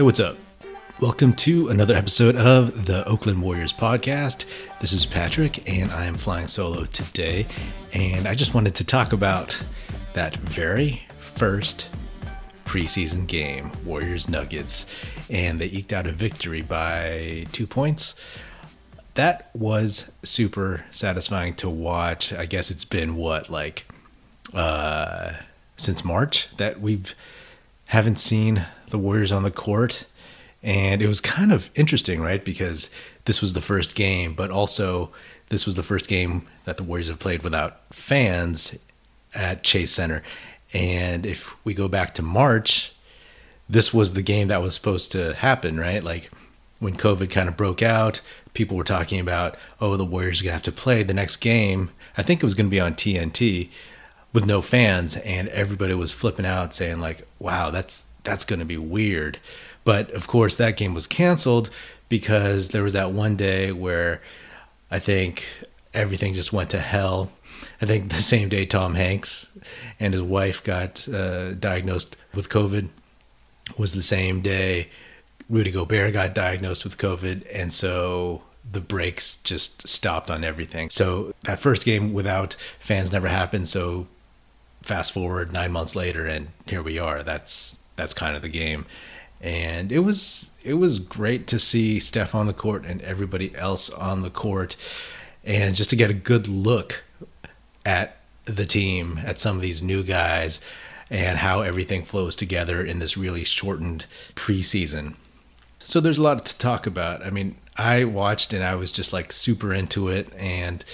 Hey, what's up? Welcome to another episode of the Oakland Warriors podcast. This is Patrick, and I am flying solo today. And I just wanted to talk about that very first preseason game, Warriors Nuggets, and they eked out a victory by two points. That was super satisfying to watch. I guess it's been what, like, uh, since March that we've haven't seen the Warriors on the court. And it was kind of interesting, right? Because this was the first game, but also this was the first game that the Warriors have played without fans at Chase Center. And if we go back to March, this was the game that was supposed to happen, right? Like when COVID kind of broke out, people were talking about, oh, the Warriors are going to have to play the next game. I think it was going to be on TNT with no fans, and everybody was flipping out, saying, like, wow, that's that's going to be weird. But of course, that game was canceled because there was that one day where I think everything just went to hell. I think the same day Tom Hanks and his wife got uh, diagnosed with COVID was the same day Rudy Gobert got diagnosed with COVID. And so the brakes just stopped on everything. So that first game without fans never happened. So fast forward nine months later, and here we are. That's that's kind of the game. And it was it was great to see Steph on the court and everybody else on the court, and just to get a good look at the team, at some of these new guys, and how everything flows together in this really shortened preseason. So there's a lot to talk about. I mean, I watched and I was just like super into it, and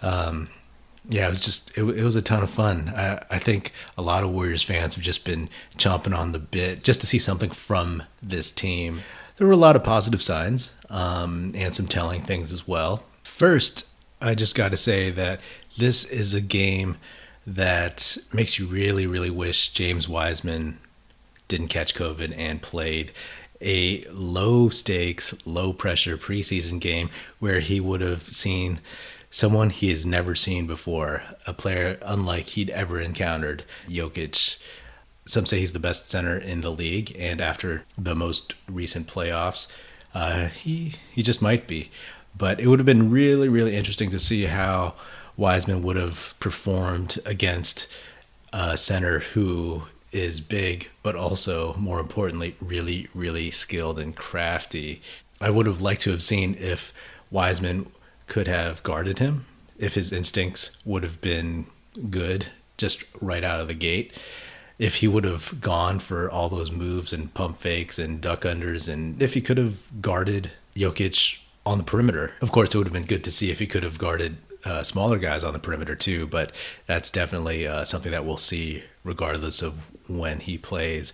um, yeah, it was just it, it was a ton of fun. I, I think a lot of Warriors fans have just been chomping on the bit just to see something from this team. There were a lot of positive signs um, and some telling things as well. First, I just got to say that this is a game that makes you really, really wish James Wiseman didn't catch COVID and played a low stakes, low pressure preseason game where he would have seen someone he has never seen before, a player unlike he'd ever encountered. Jokic. Some say he's the best center in the league, and after the most recent playoffs, uh, he he just might be. But it would have been really, really interesting to see how Wiseman would have performed against a center who is big, but also, more importantly, really, really skilled and crafty. I would have liked to have seen if Wiseman could have guarded him if his instincts would have been good just right out of the gate. If he would have gone for all those moves and pump fakes and duck unders, and if he could have guarded Jokic on the perimeter. Of course, it would have been good to see if he could have guarded uh, smaller guys on the perimeter too, but that's definitely uh, something that we'll see regardless of when he plays.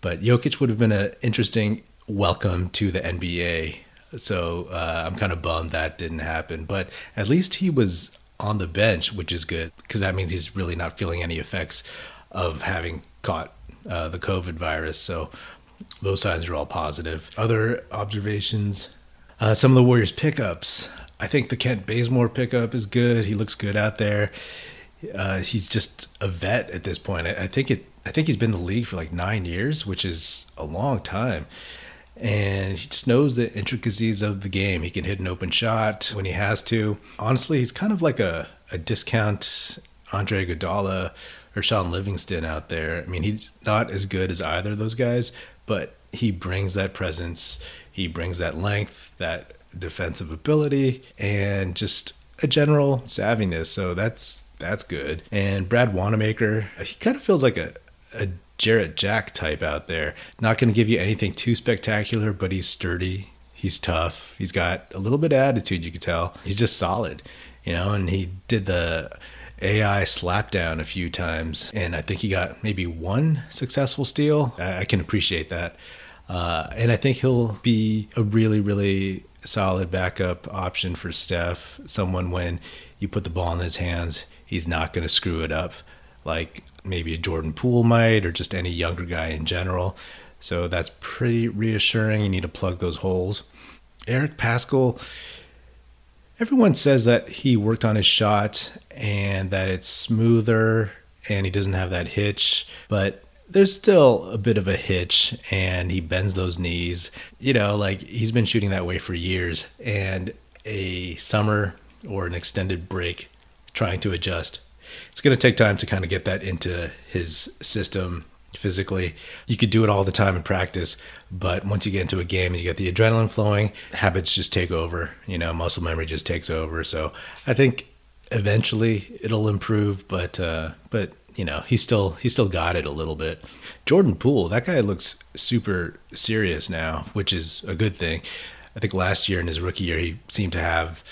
But Jokic would have been an interesting welcome to the NBA so uh, I'm kind of bummed that didn't happen. But at least he was on the bench, which is good because that means he's really not feeling any effects of having caught uh, the COVID virus. So those signs are all positive. Other observations uh, some of the Warriors' pickups. I think the Kent Bazemore pickup is good. He looks good out there. Uh, he's just a vet at this point. I, I think it. I think he's been in the league for like nine years, which is a long time and he just knows the intricacies of the game. He can hit an open shot when he has to. Honestly, he's kind of like a, a discount Andre Iguodala or Shaun Livingston out there. I mean, he's not as good as either of those guys, but he brings that presence, he brings that length, that defensive ability, and just a general savviness. So that's that's good. And Brad Wanamaker, he kind of feels like a, a Jarrett Jack type out there. Not going to give you anything too spectacular, but he's sturdy. He's tough. He's got a little bit of attitude, you could tell. He's just solid, you know, and he did the AI slapdown a few times, and I think he got maybe one successful steal. I, can appreciate that. Uh, and I think he'll be a really, really solid backup option for Steph. Someone when you put the ball in his hands, he's not going to screw it up like maybe a Jordan Poole might, or just any younger guy in general. So that's pretty reassuring. You need to plug those holes. Eric Paschall, everyone says that he worked on his shot and that it's smoother and he doesn't have that hitch. But there's still a bit of a hitch and he bends those knees. You know, like he's been shooting that way for years and a summer or an extended break trying to adjust. It's going to take time to kind of get that into his system physically. You could do it all the time in practice, but once you get into a game and you get the adrenaline flowing, habits just take over. You know, muscle memory just takes over. So I think eventually it'll improve, but uh, but you know he's still he's still got it a little bit. Jordan Poole, that guy looks super serious now, which is a good thing. I think last year in his rookie year he seemed to have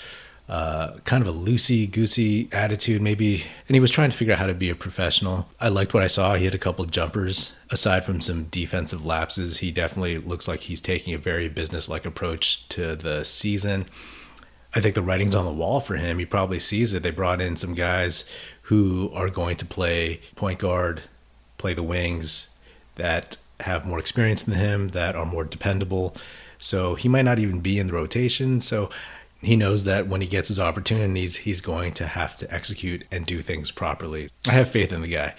uh, kind of a loosey goosey attitude, maybe. And he was trying to figure out how to be a professional. I liked what I saw. He had a couple jumpers. Aside from some defensive lapses, he definitely looks like he's taking a very business like approach to the season. I think the writing's on the wall for him. He probably sees it. They brought in some guys who are going to play point guard, play the wings, that have more experience than him, that are more dependable. So he might not even be in the rotation. So he knows that when he gets his opportunities, he's going to have to execute and do things properly. I have faith in the guy.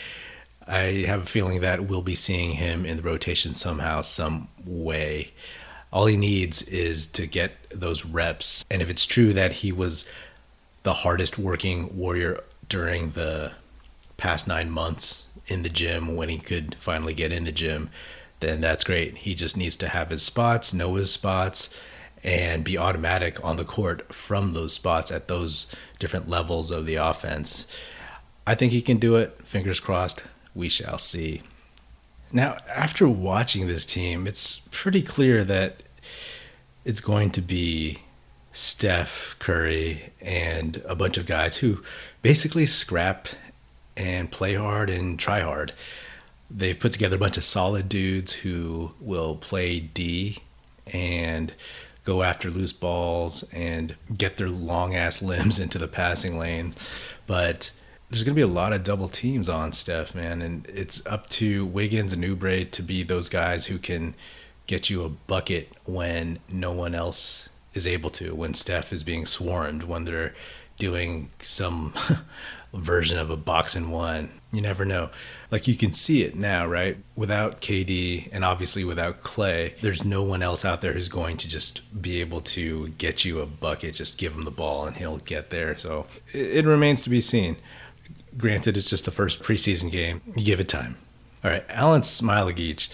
I have a feeling that we'll be seeing him in the rotation somehow, some way. All he needs is to get those reps. And if it's true that he was the hardest working warrior during the past nine months in the gym when he could finally get in the gym, then that's great. He just needs to have his spots, know his spots, and be automatic on the court from those spots at those different levels of the offense. I think he can do it. Fingers crossed. We shall see. Now, after watching this team, it's pretty clear that it's going to be Steph Curry and a bunch of guys who basically scrap and play hard and try hard. They've put together a bunch of solid dudes who will play D and go after loose balls and get their long ass limbs into the passing lane. But there's going to be a lot of double teams on Steph, man. And it's up to Wiggins and Oubre to be those guys who can get you a bucket when no one else is able to, when Steph is being swarmed, when they're doing some version of a box and one. You never know. Like you can see it now, right? Without KD and obviously without Clay, there's no one else out there who's going to just be able to get you a bucket. Just give him the ball and he'll get there. So it, it remains to be seen. Granted, it's just the first preseason game. You give it time. All right, Alen Smailagic.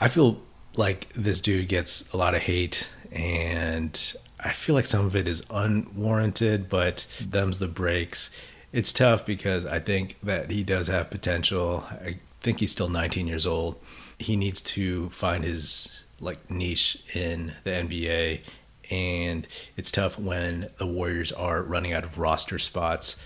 I feel like this dude gets a lot of hate and I feel like some of it is unwarranted, but them's the breaks it's tough because I think that he does have potential. I think he's still 19 years old. He needs to find his like niche in the NBA and it's tough when the Warriors are running out of roster spots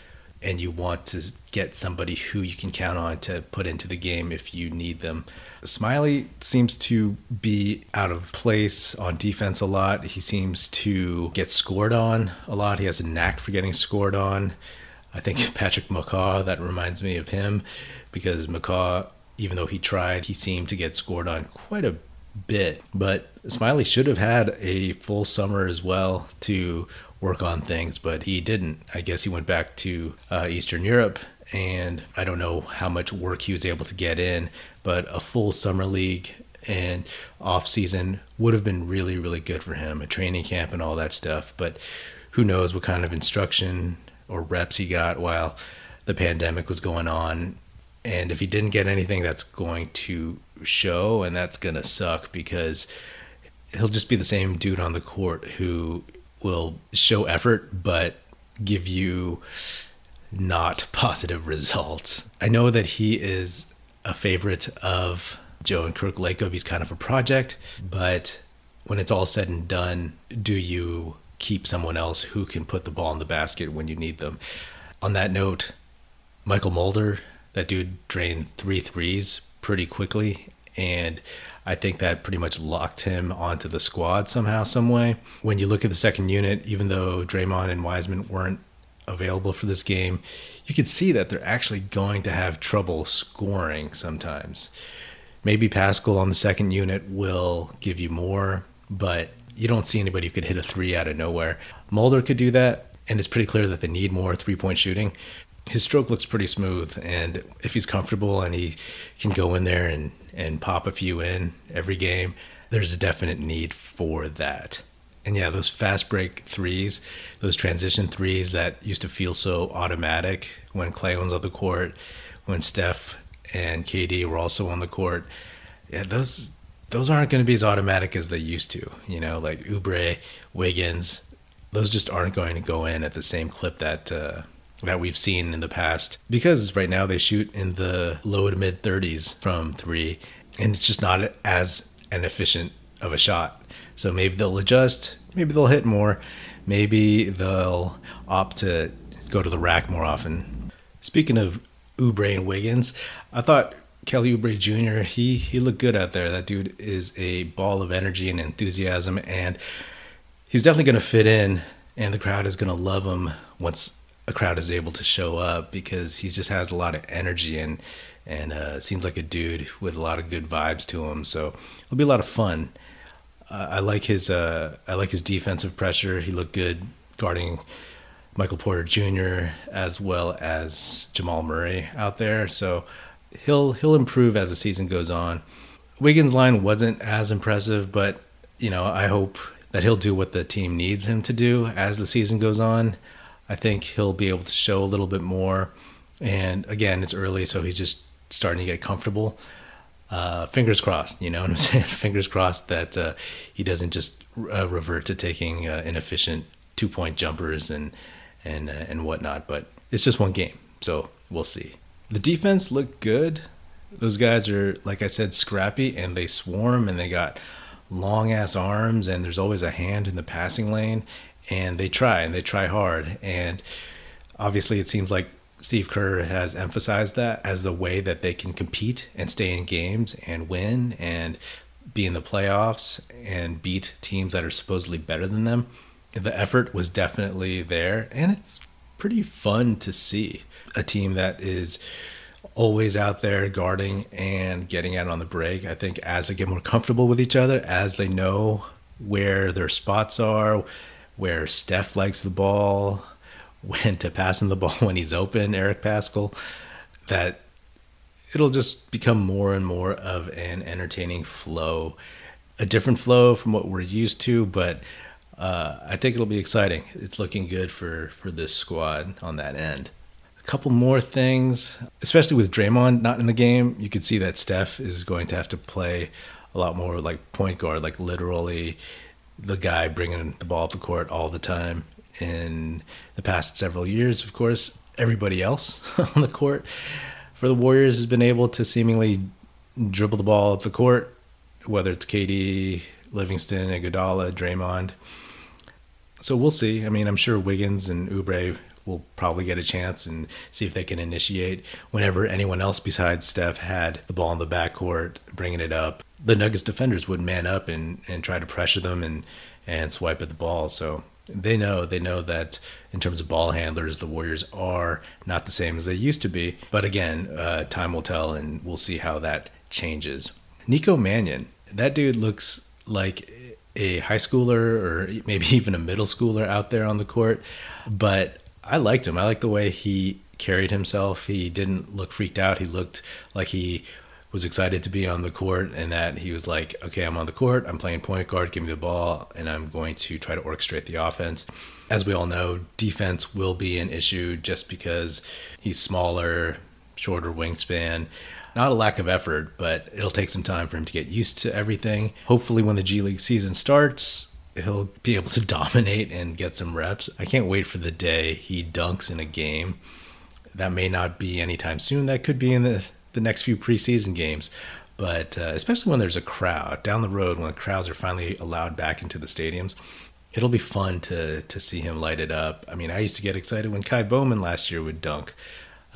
and you want to get somebody who you can count on to put into the game if you need them. Smiley seems to be out of place on defense a lot. He seems to get scored on a lot. He has a knack for getting scored on. I think Patrick McCaw, that reminds me of him because McCaw, even though he tried, he seemed to get scored on quite a bit. But Smiley should have had a full summer as well to work on things, but he didn't. I guess he went back to uh, Eastern Europe, and I don't know how much work he was able to get in, but a full summer league and off season would have been really, really good for him, a training camp and all that stuff. But who knows what kind of instruction or reps he got while the pandemic was going on. And if he didn't get anything, that's going to show, and that's going to suck because he'll just be the same dude on the court who will show effort but give you not positive results. I know that he is a favorite of Joe and Kirk Lacob. He's kind of a project, but when it's all said and done, do you keep someone else who can put the ball in the basket when you need them. On that note, Mychal Mulder, that dude drained three threes pretty quickly, and I think that pretty much locked him onto the squad somehow, some way. When you look at the second unit, even though Draymond and Wiseman weren't available for this game, you could see that they're actually going to have trouble scoring sometimes. Maybe Paschall on the second unit will give you more, but you don't see anybody who could hit a three out of nowhere. Mulder could do that, and it's pretty clear that they need more three point shooting. his stroke looks pretty smooth. And if he's comfortable and he can go in there and, and pop a few in every game, there's a definite need for that. And yeah, those fast break threes, those transition threes that used to feel so automatic when Clay was on the court, when Steph and KD were also on the court. Yeah, those those aren't going to be as automatic as they used to. You know, like Oubre, Wiggins, those just aren't going to go in at the same clip that uh, that we've seen in the past because right now they shoot in the low to mid 30s from three, and it's just not as an efficient of a shot. So maybe they'll adjust, maybe they'll hit more, maybe they'll opt to go to the rack more often. Speaking of Oubre and Wiggins, I thought Kelly Oubre Jr. he he looked good out there. That dude is a ball of energy and enthusiasm, and he's definitely going to fit in, and the crowd is going to love him once a crowd is able to show up because he just has a lot of energy and and uh, seems like a dude with a lot of good vibes to him. So it'll be a lot of fun. Uh, I like his uh, I like his defensive pressure. He looked good guarding Michael Porter Jr. as well as Jamal Murray out there. So he'll he'll improve as the season goes on. Wiggins' line wasn't as impressive, but you know I hope that he'll do what the team needs him to do as the season goes on. I think he'll be able to show a little bit more. And again, it's early, so he's just starting to get comfortable uh, fingers crossed, you know what I'm saying? fingers crossed that uh, he doesn't just uh, revert to taking uh, inefficient two point jumpers and and uh, and whatnot. But it's just one game, so we'll see. The defense looked good. Those guys are, like I said, scrappy and they swarm and they got long ass arms and there's always a hand in the passing lane and they try and they try hard and obviously it seems like Steve Kerr has emphasized that as the way that they can compete and stay in games and win and be in the playoffs and beat teams that are supposedly better than them. The effort was definitely there, and it's pretty fun to see a team that is always out there guarding and getting out on the break. I think as they get more comfortable with each other, as they know where their spots are, where Steph likes the ball, when to pass him the ball when he's open, Eric Paschall, that it'll just become more and more of an entertaining flow, a different flow from what we're used to, but uh, I think it'll be exciting. It's looking good for for this squad on that end. A couple more things, especially with Draymond not in the game, you could see that Steph is going to have to play a lot more like point guard, like literally the guy bringing the ball up the court all the time in the past several years. Of course, everybody else on the court for the Warriors has been able to seemingly dribble the ball up the court, whether it's KD, Livingston, Iguodala, Draymond. So we'll see. I mean, I'm sure Wiggins and Oubre will probably get a chance and see if they can initiate whenever anyone else besides Steph had the ball in the backcourt, bringing it up. The Nuggets defenders would man up and, and try to pressure them and, and swipe at the ball. So they know they know that in terms of ball handlers the warriors are not the same as they used to be but again uh, time will tell and we'll see how that changes nico mannion that dude looks like a high schooler or maybe even a middle schooler out there on the court but i liked him. I liked the way he carried himself. He didn't look freaked out. He looked like he was excited to be on the court and that he was like, okay, I'm on the court, I'm playing point guard, give me the ball, and I'm going to try to orchestrate the offense. As we all know, defense will be an issue just because he's smaller, shorter wingspan. Not a lack of effort, but it'll take some time for him to get used to everything. Hopefully, when the G League season starts, he'll be able to dominate and get some reps. I can't wait for the day he dunks in a game. That may not be anytime soon. That could be in the the next few preseason games. But uh, especially when there's a crowd down the road, when crowds are finally allowed back into the stadiums, it'll be fun to to see him light it up. I mean, I used to get excited when Ky Bowman last year would dunk.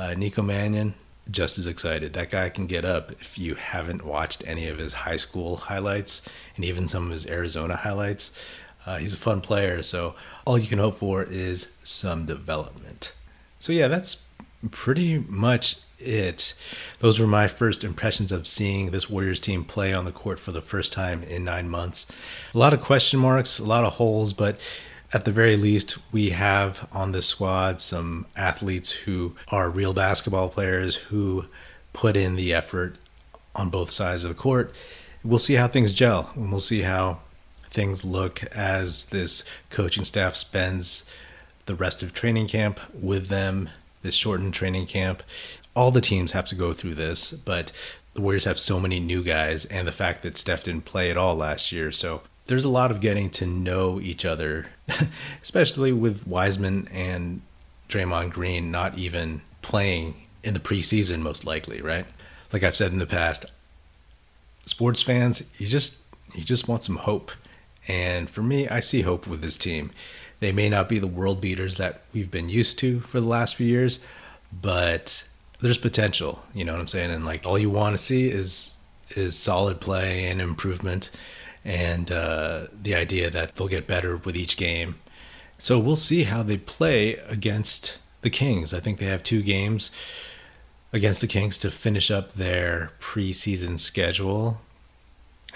Uh, Nico Mannion, just as excited. That guy can get up. If you haven't watched any of his high school highlights and even some of his Arizona highlights, uh, he's a fun player. So all you can hope for is some development. So yeah, that's pretty much it. Those were my first impressions of seeing this Warriors team play on the court for the first time in nine months. A lot of question marks, a lot of holes, but at the very least, we have on this squad some athletes who are real basketball players who put in the effort on both sides of the court. We'll see how things gel, and we'll see how things look as this coaching staff spends the rest of training camp with them, this shortened training camp. All the teams have to go through this, but the Warriors have so many new guys, and the fact that Steph didn't play at all last year. So there's a lot of getting to know each other, especially with Wiseman and Draymond Green not even playing in the preseason, most likely, right? Like I've said in the past, sports fans, you just you just want some hope. And for me, I see hope with this team. They may not be the world beaters that we've been used to for the last few years, but there's potential. You know what I'm saying? And like all you want to see is is solid play and improvement, and uh, the idea that they'll get better with each game. So we'll see how they play against the Kings. I think they have two games against the Kings to finish up their preseason schedule.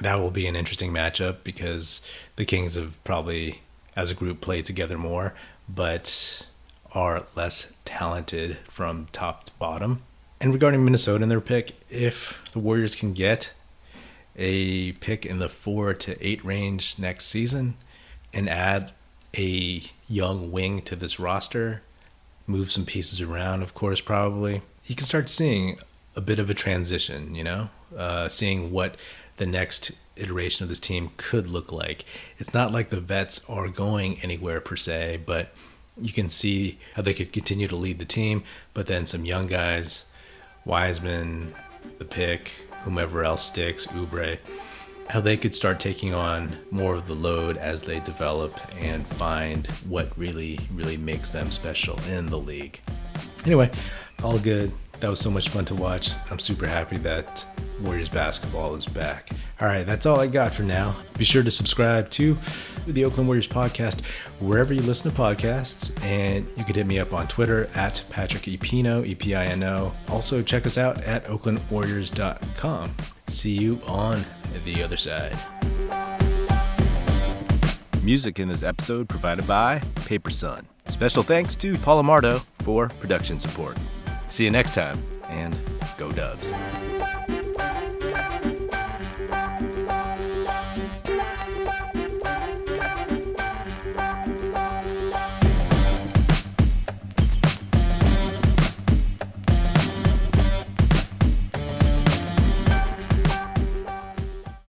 That will be an interesting matchup because the Kings have probably, as a group, played together more, but are less talented from top to bottom. And regarding Minnesota and their pick, if the Warriors can get a pick in the four to eight range next season and add a young wing to this roster, move some pieces around, of course, probably, you can start seeing a bit of a transition, you know, uh, seeing what the next iteration of this team could look like. It's not like the vets are going anywhere per se, but you can see how they could continue to lead the team, but then some young guys, Wiseman, the pick, whomever else sticks, Oubre, how they could start taking on more of the load as they develop and find what really, really makes them special in the league. Anyway, all good. That was so much fun to watch. I'm super happy that Warriors basketball is back. All right, that's all I got for now. Be sure to subscribe to the Oakland Warriors podcast wherever you listen to podcasts, and you can hit me up on Twitter at Patrick Epino, E P I N O. Also, check us out at oaklandwarriors.com. See you on the other side. Music in this episode provided by Paper Sun. Special thanks to Paul Amardo for production support. See you next time, and go Dubs.